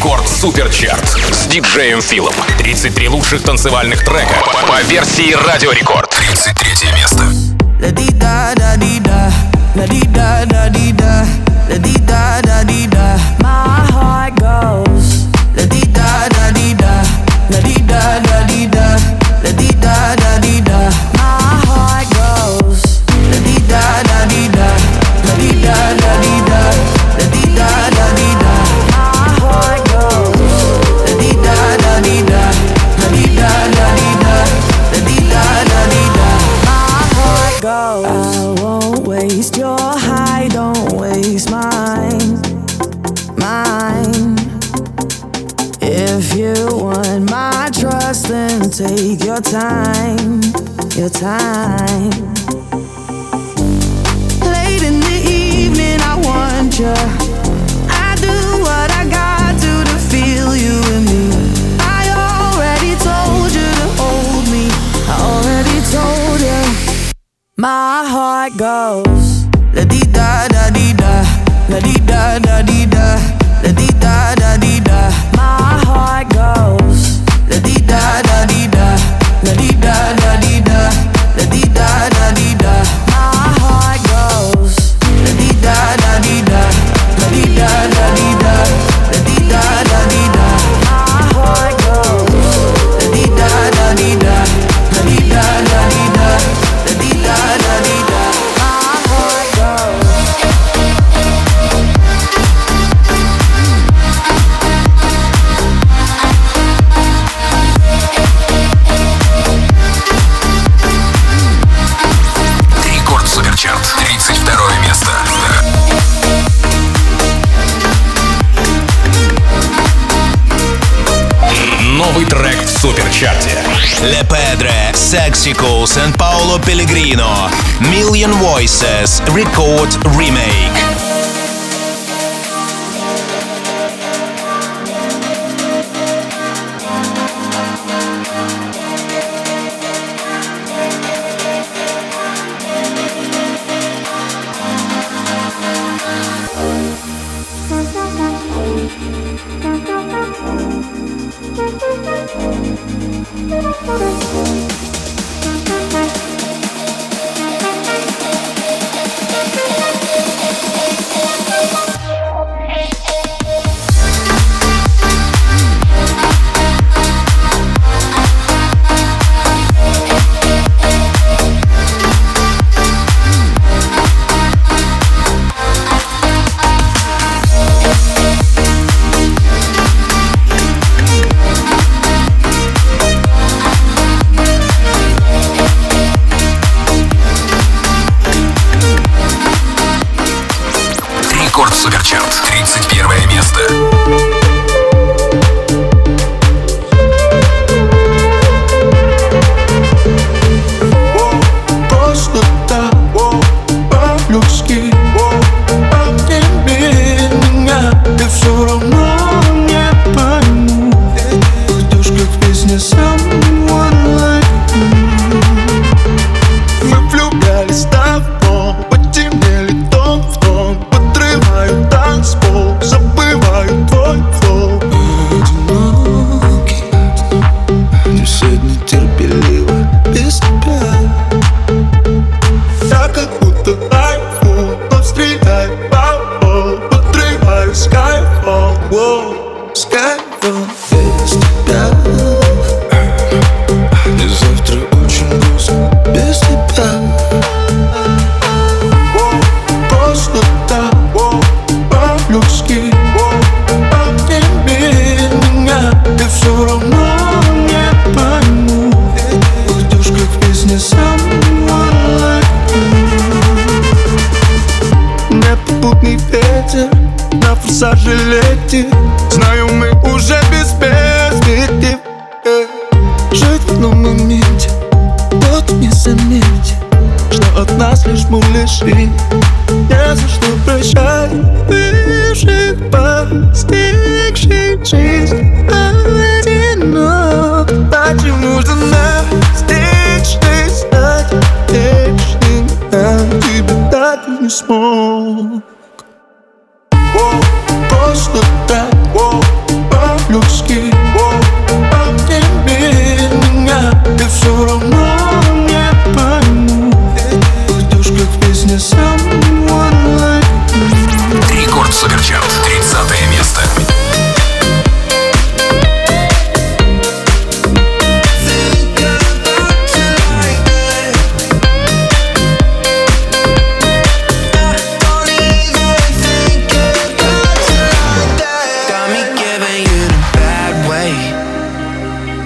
Рекорд Суперчарт с диджеем Филом. 33 лучших танцевальных трека по версии Радио Рекорд. 33 место. My heart goes La-dee-da-da-dee-da La-dee-da-da time. Late in the evening, I want you. I do what I got to to feel you in me. I already told you to hold me. I already told you. My heart goes la di da da di da, la di da da di da, la di da da di. чарте. Ле Педре, Секси Коус и Пауло Пелегрино. Million Voices Record Remake.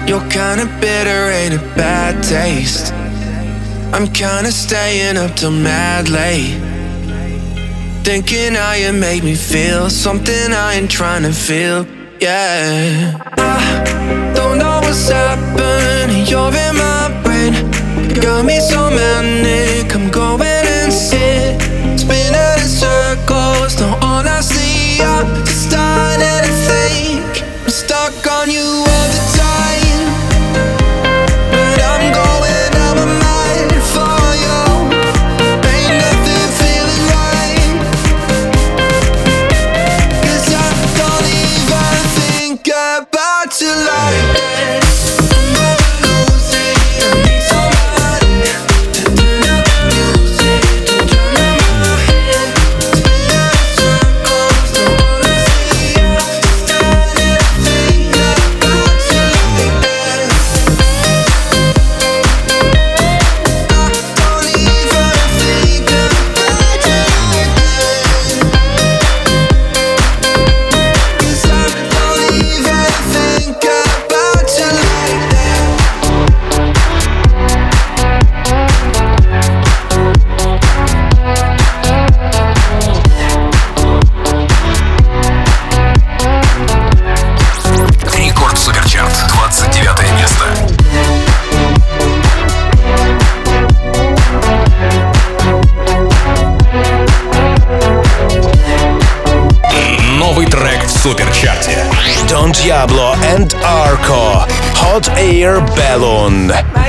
You're kinda bitter, ain't a bad taste. I'm kinda staying up till mad late. Thinking how you made me feel something I ain't trying to feel. Yeah. I don't know what's happening. You're in my brain. You got me so manic. I'm going insane. Spinning in circles. Now all I see are just starting to think. I'm stuck on you. and Arco, Hot Air Balloon.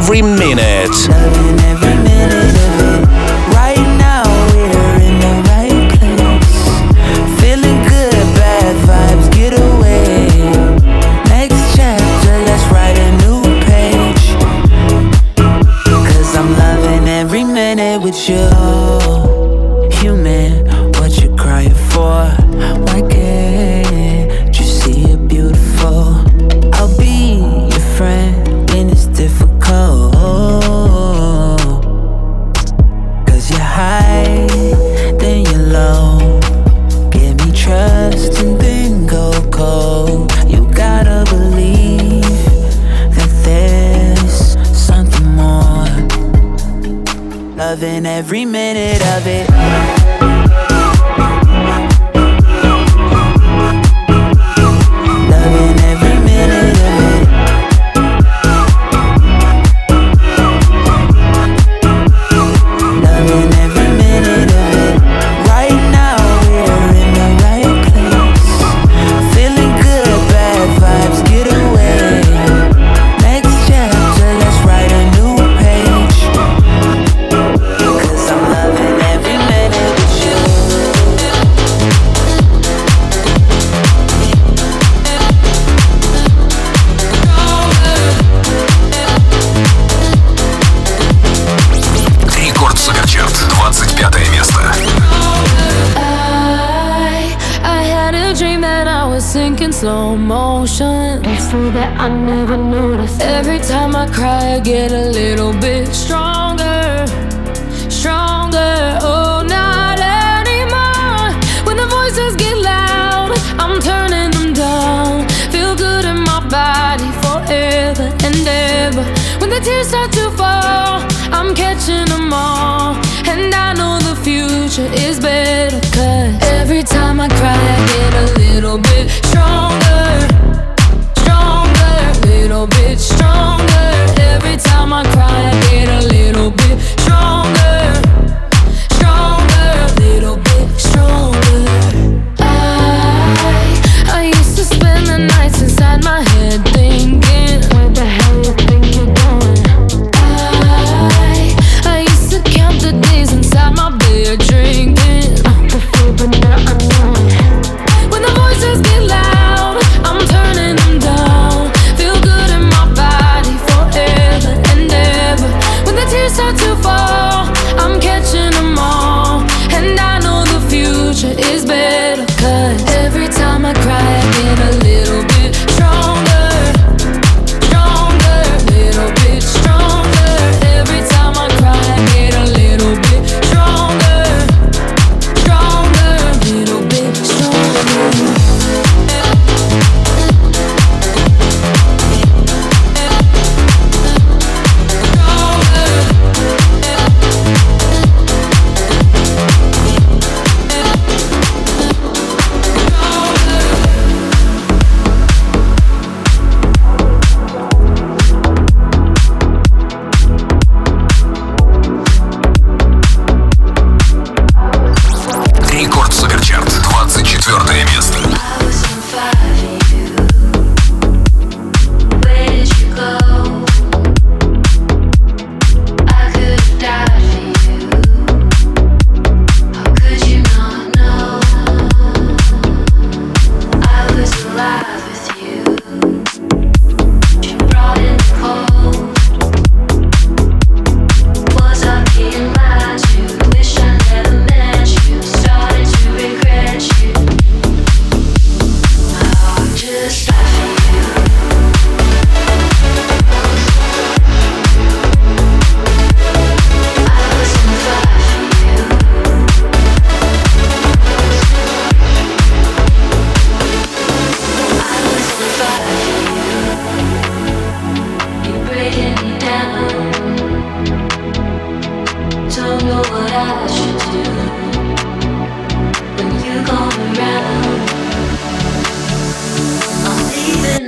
Every minute.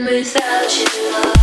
without you.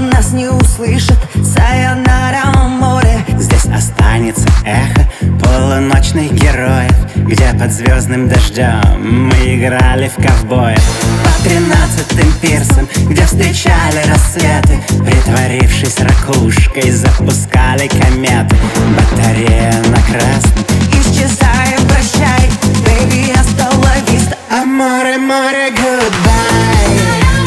Нас не услышат, сайонара море. Здесь останется эхо полуночных героев Где под звездным дождем мы играли в ковбоев. По тринадцатым пирсам, где встречали рассветы Притворившись ракушкой, запускали кометы. Батарея на красном. Исчезаем, прощай, baby, остановись Amore, amore, goodbye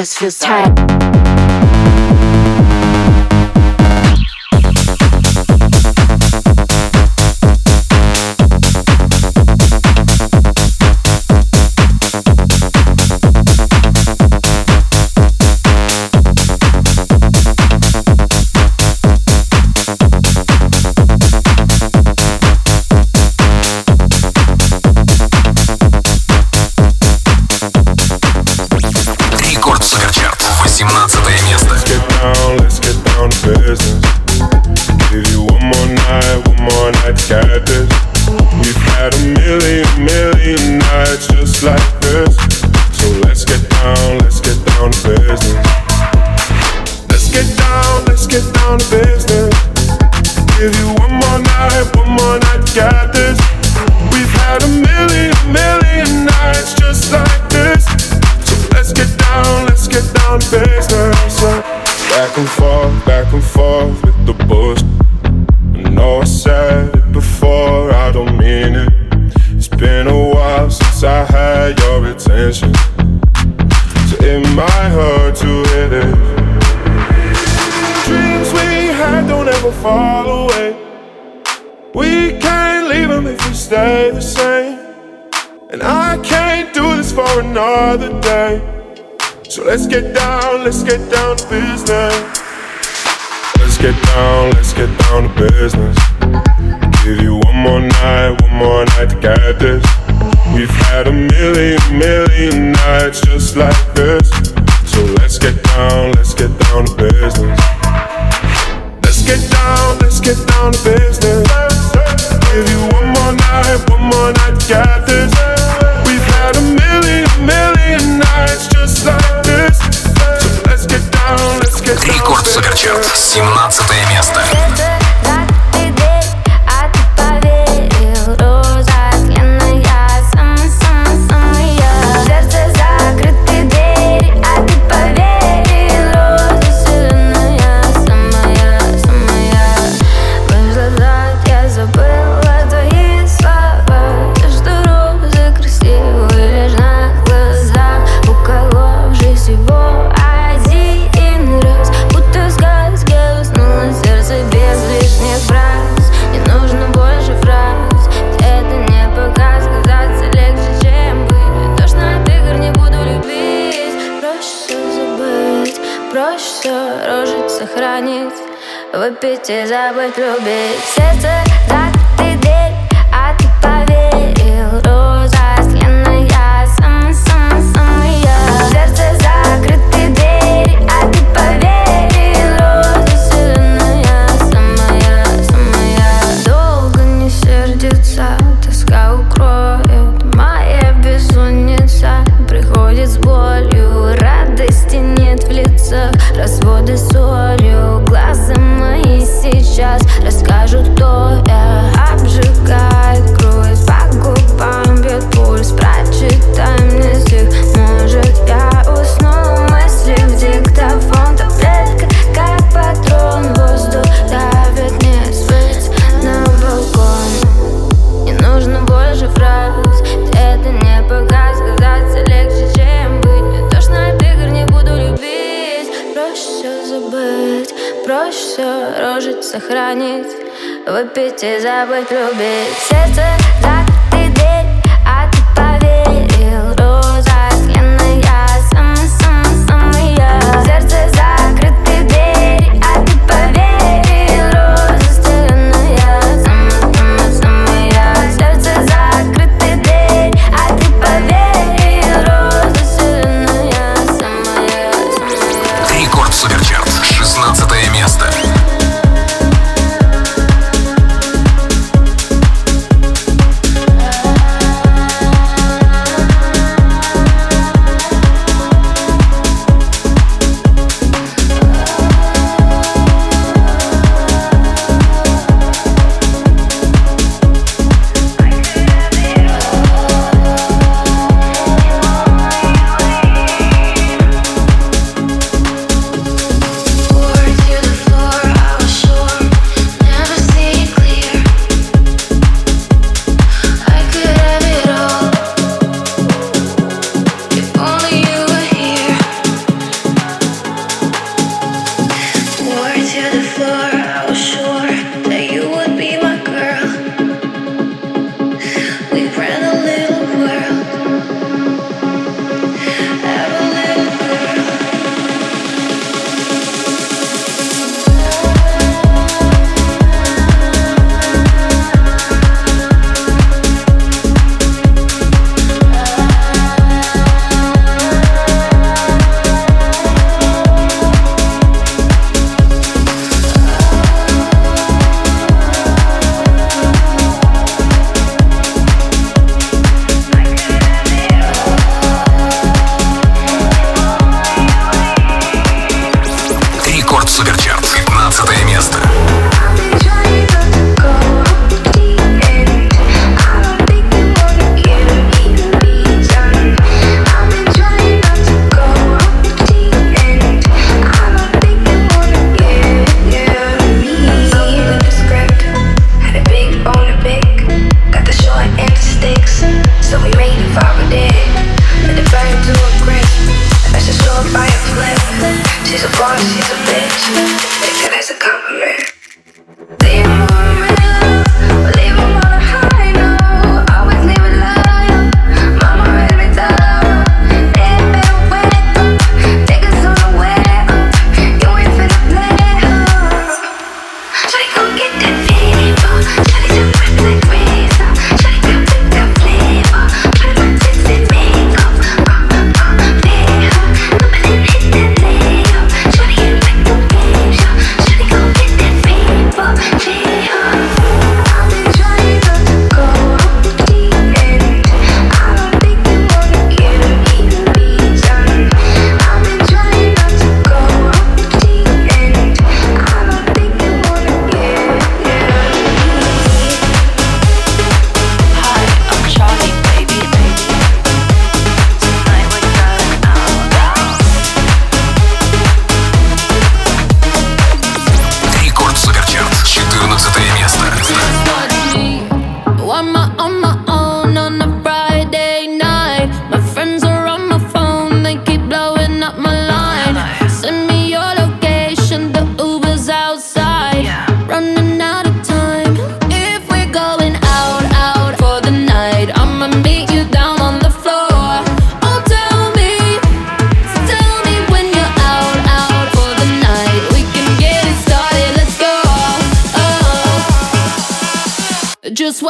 just feels tight. nights just like this. So let's get down, let's get down to business. Let's get down, let's get down to business. Give you one more night, one more night, got this. We've had a million, million nights just like this. So let's get down, let's get down. Рекорд закачал 17 место. Watches I went through, bitch. Sister. Выпить и забыть, любить. Сердце за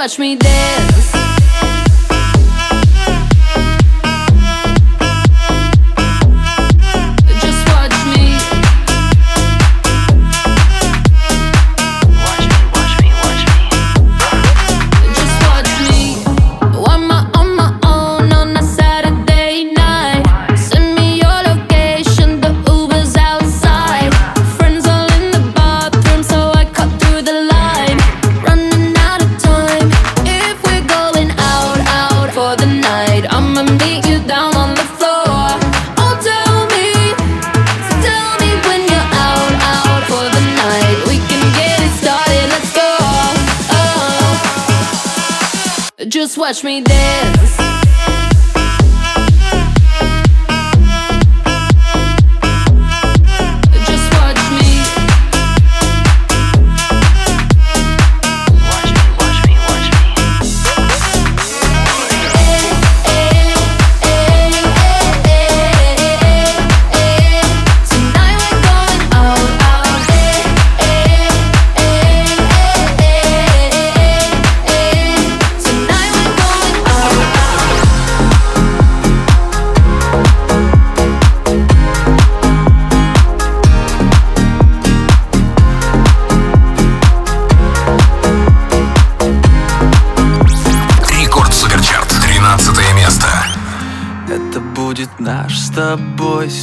watch me dance.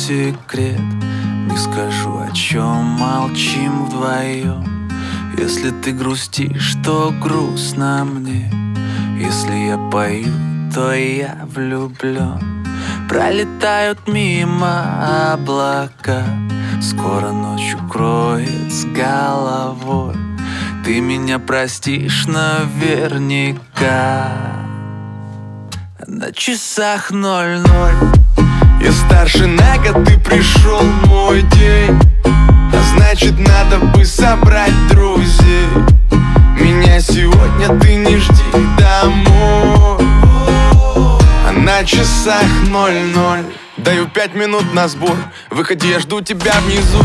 Секрет. Не скажу, о чем молчим вдвоем Если ты грустишь, то грустно мне. Если я пою, то я влюблен Пролетают мимо облака. Скоро ночь укроет с головой. Ты меня простишь наверняка. На часах ноль-ноль я старше на год, ты пришел мой день. А значит надо бы собрать друзей. Меня сегодня ты не жди домой. А на часах ноль-ноль. Даю пять минут на сбор. Выходи, я жду тебя внизу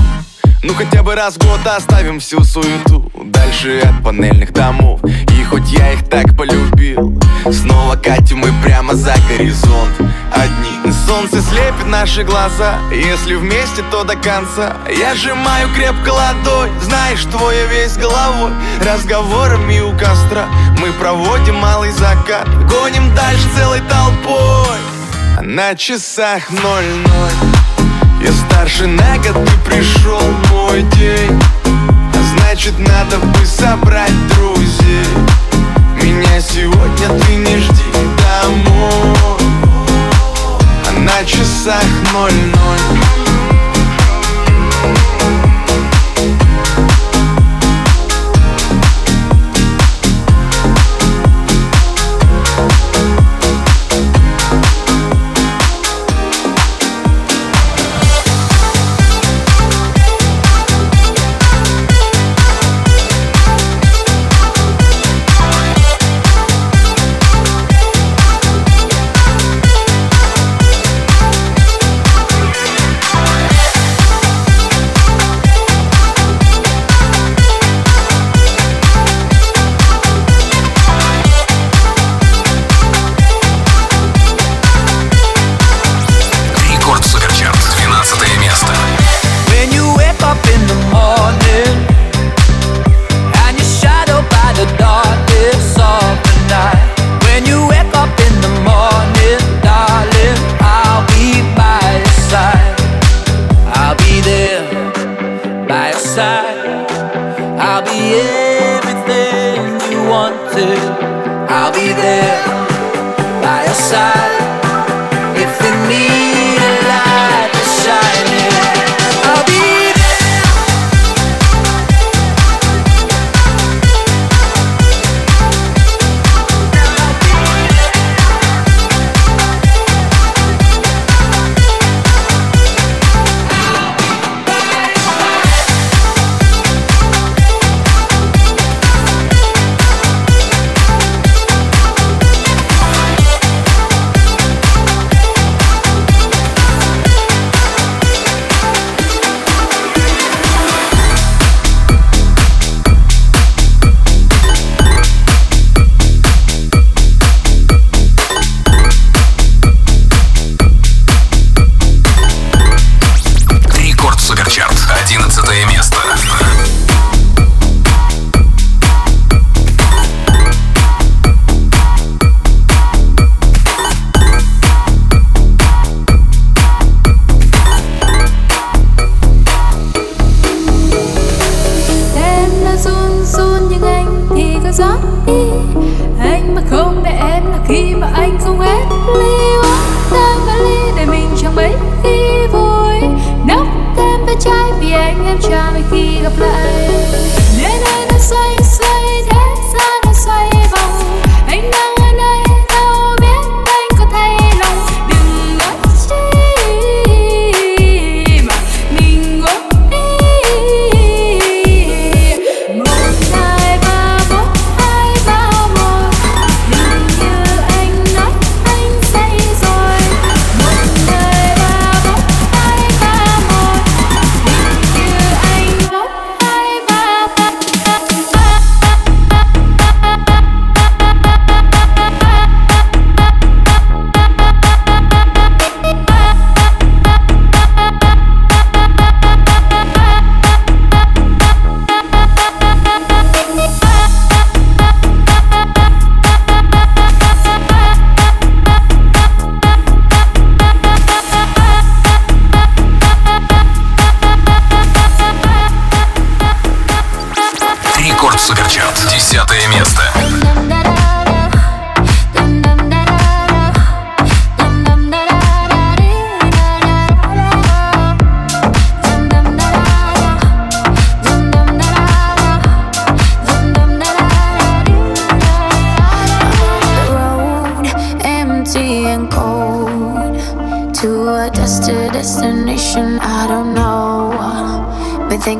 ну хотя бы раз в год оставим всю суету Дальше от панельных домов. И хоть я их так полюбил Снова катим мы прямо за горизонт. Одни Солнце слепит наши глаза Если вместе, то до конца. Я сжимаю крепко ладонь Знаешь, твоя весь головой. Разговорами у костра Мы проводим малый закат. Гоним дальше целой толпой. На часах ноль-ноль я старше на год, ты пришел мой день. А значит надо бы собрать друзей. Меня сегодня ты не жди домой. А на часах ноль-ноль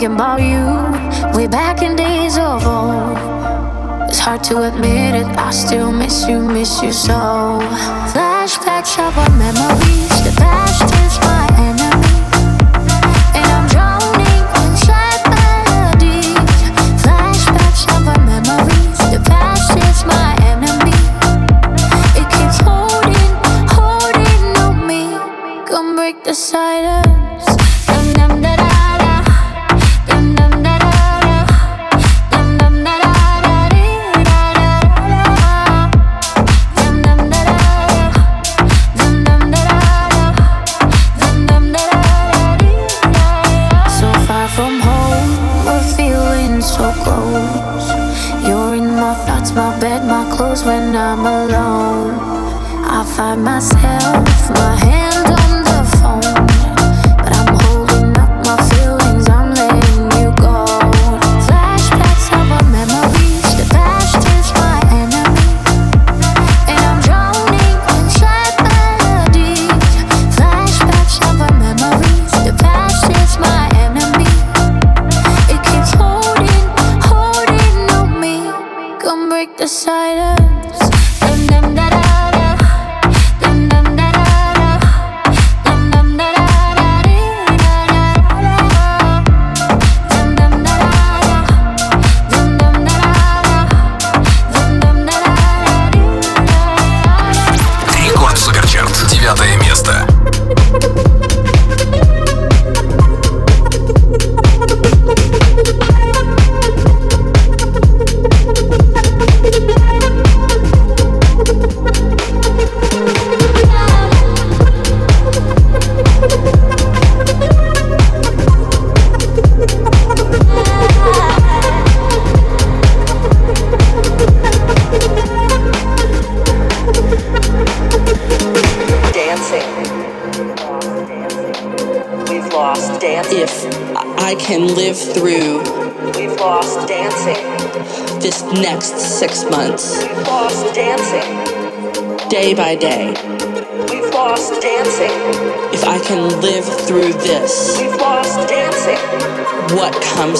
thinking about you way back in days of old. It's hard to admit it, I still miss you, miss you so.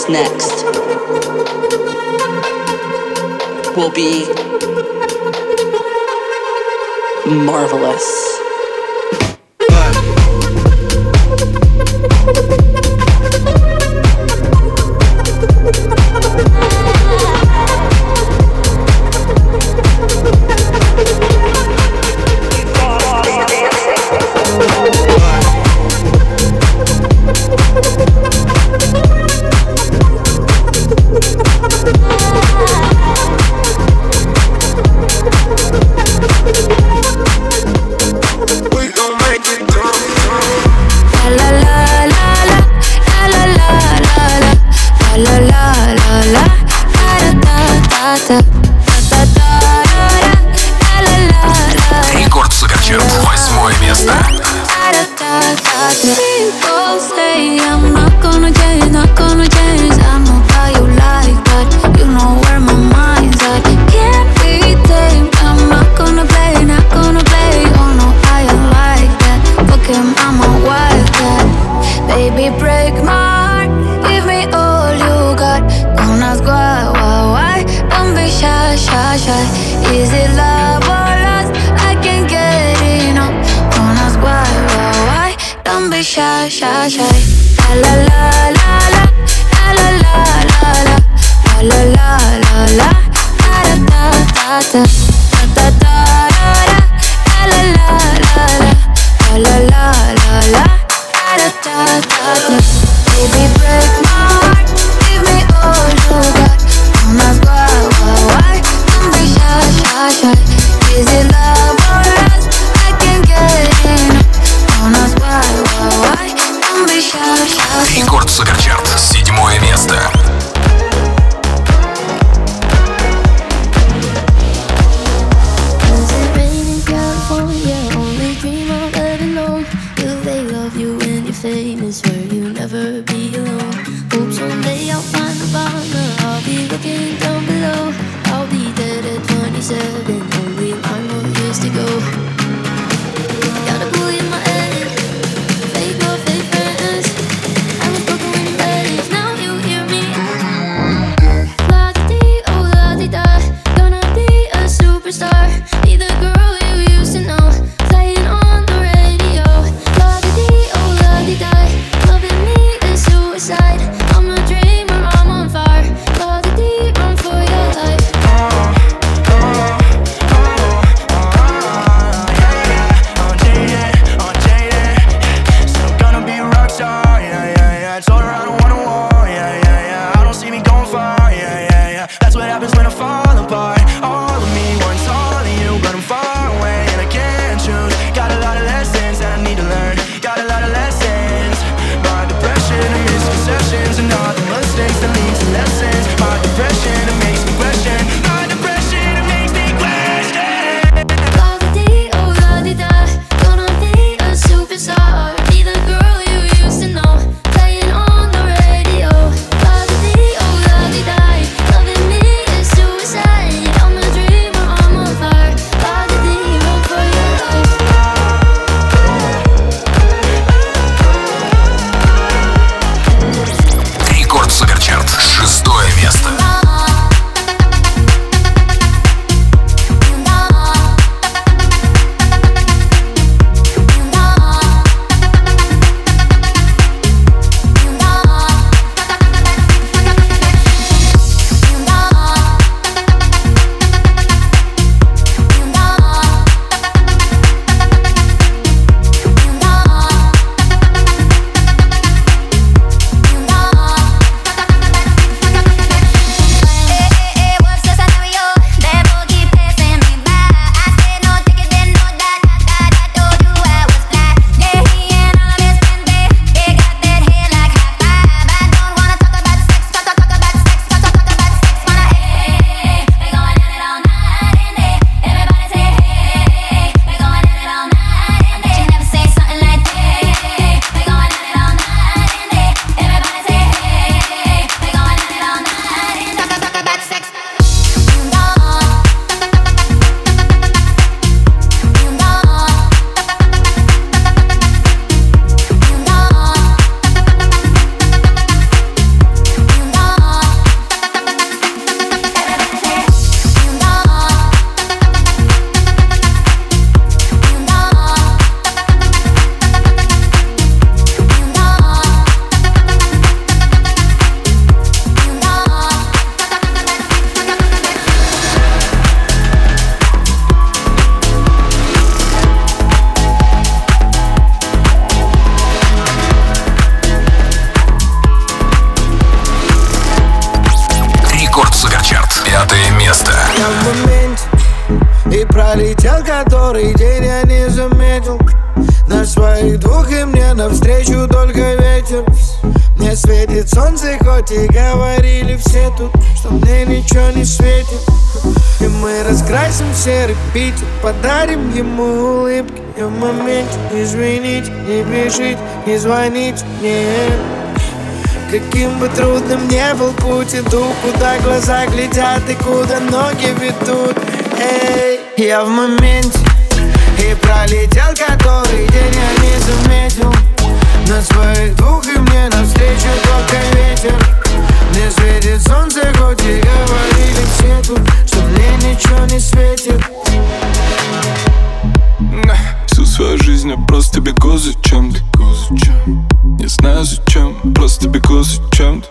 comes next will be marvelous. не бежит, не звонить мне. Каким бы трудным ни был путь, иду, куда глаза глядят и куда ноги ведут. Эй, я в моменте и пролетел который день, я не заметил. На своих двух и мне навстречу только ветер. Мне светит солнце, хоть и говорили все тут, что мне ничего не светит. Просто бегу за чем-то. Не знаю зачем, просто бегу за чем-то.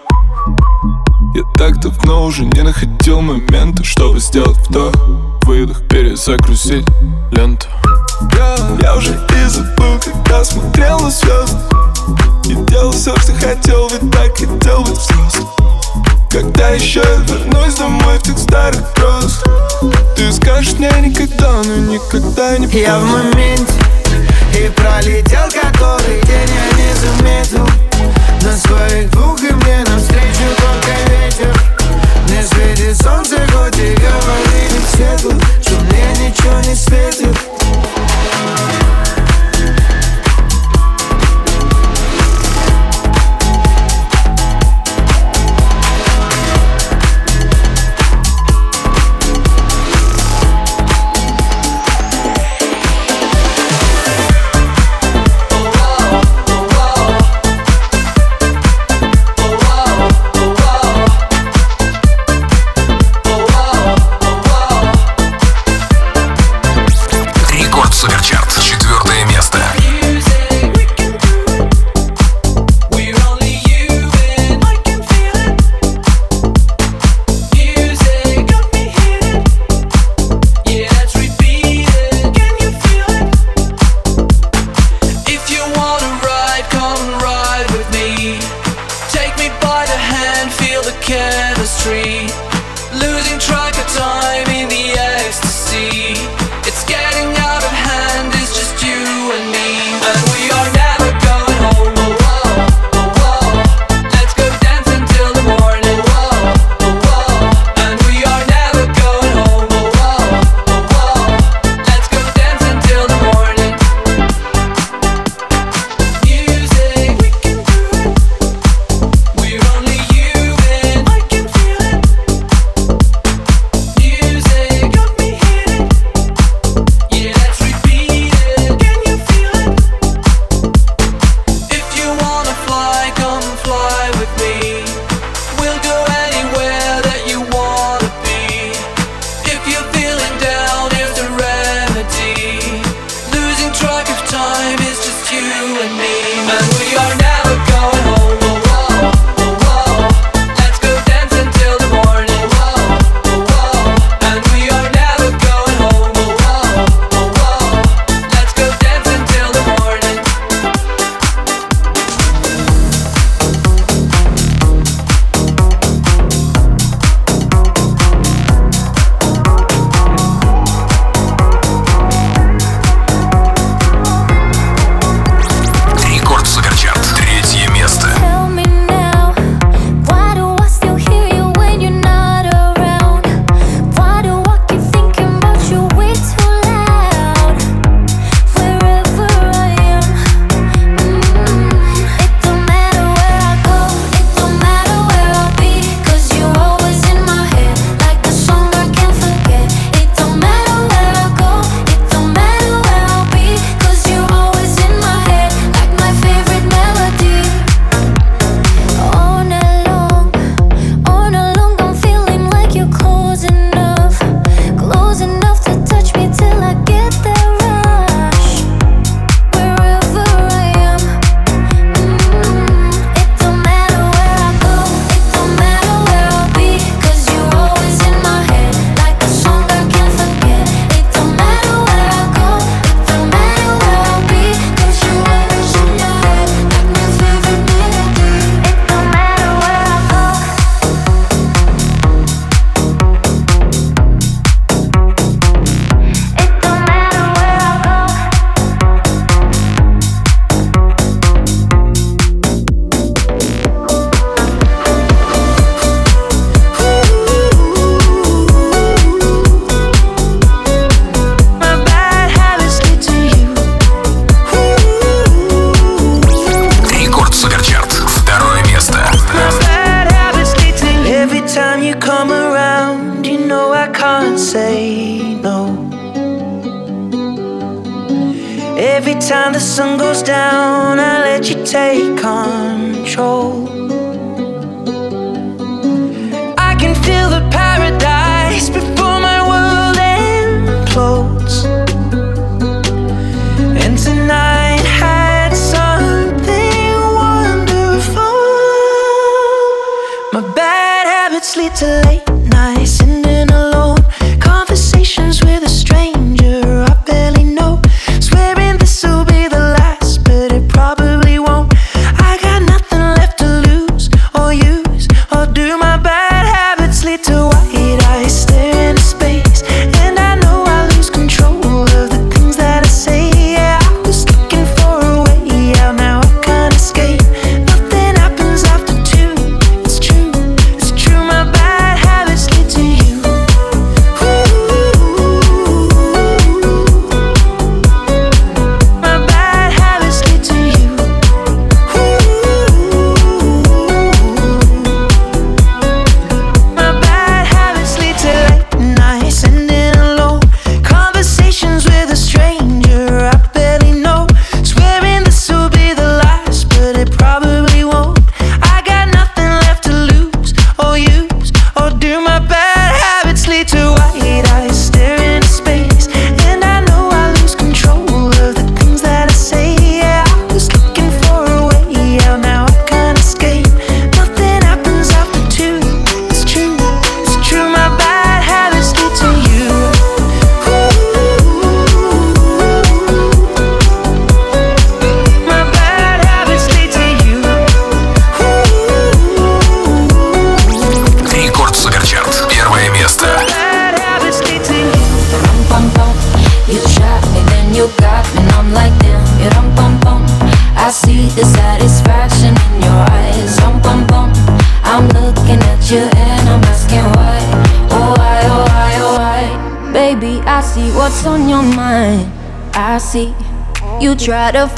Я так давно уже не находил момента Чтобы сделать вдох, выдох, перезагрузить ленту. Я, я уже и забыл, когда смотрел на звезды. И делал все, что хотел, ведь так хотел быть взрослым. Когда еще я вернусь домой в тех старых гроз Ты скажешь мне никогда, но никогда не помню Я в моменте и пролетел который день я не заметил На своих двух и мне навстречу только ветер. Мне светит солнце, хоть и говорили все тут Что мне ничего не светит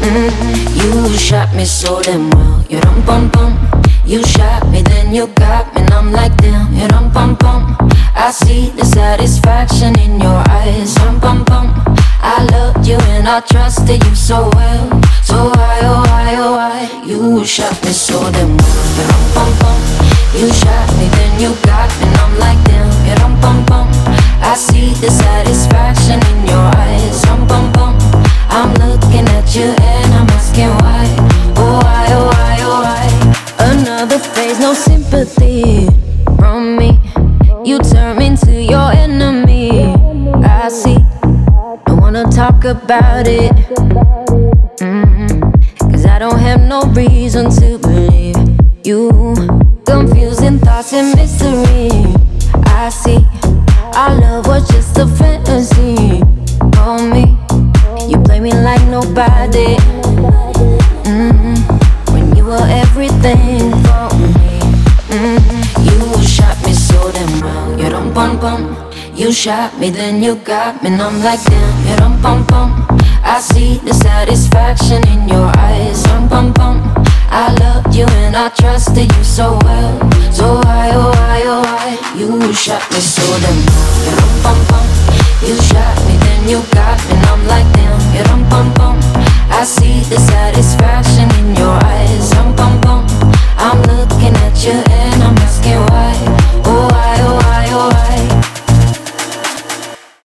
Mm-hmm. You shot me so damn well. You dum bum bum. You shot me, then you got me, and I'm like damn. You dum bum bum. I see the satisfaction in your eyes. Dum bum bum. I loved you and I trusted you so well. So why, oh why, oh why? You shot me so damn well. You dum bum bum. You shot me, then you got me, and I'm like damn. You dum bum bum. I see the satisfaction in your eyes. You and I'm asking why. Oh, why, oh, why, oh, why. Another phase, no sympathy from me. You turn me into your enemy. I see. Don't wanna talk about it. Mm-hmm. Cause I don't have no reason to believe you. Confusing thoughts and mystery. I see. Our love was just a fantasy for me. You play me like nobody. Mm-hmm. When you were everything for me. Mm-hmm. You shot me so damn well. You don't bum bum. You shot me, then you got me, and I'm like damn. You don't bum bum. I see the satisfaction in your eyes. Bum bum bum. I loved you and I trusted you so well. So why, oh why, oh why? You shot me so damn well. You don't bum bum when you got me, I'm like damn, you rum bum bum. I see the satisfaction in your eyes, rum bum bum. I'm looking at you and I'm asking why.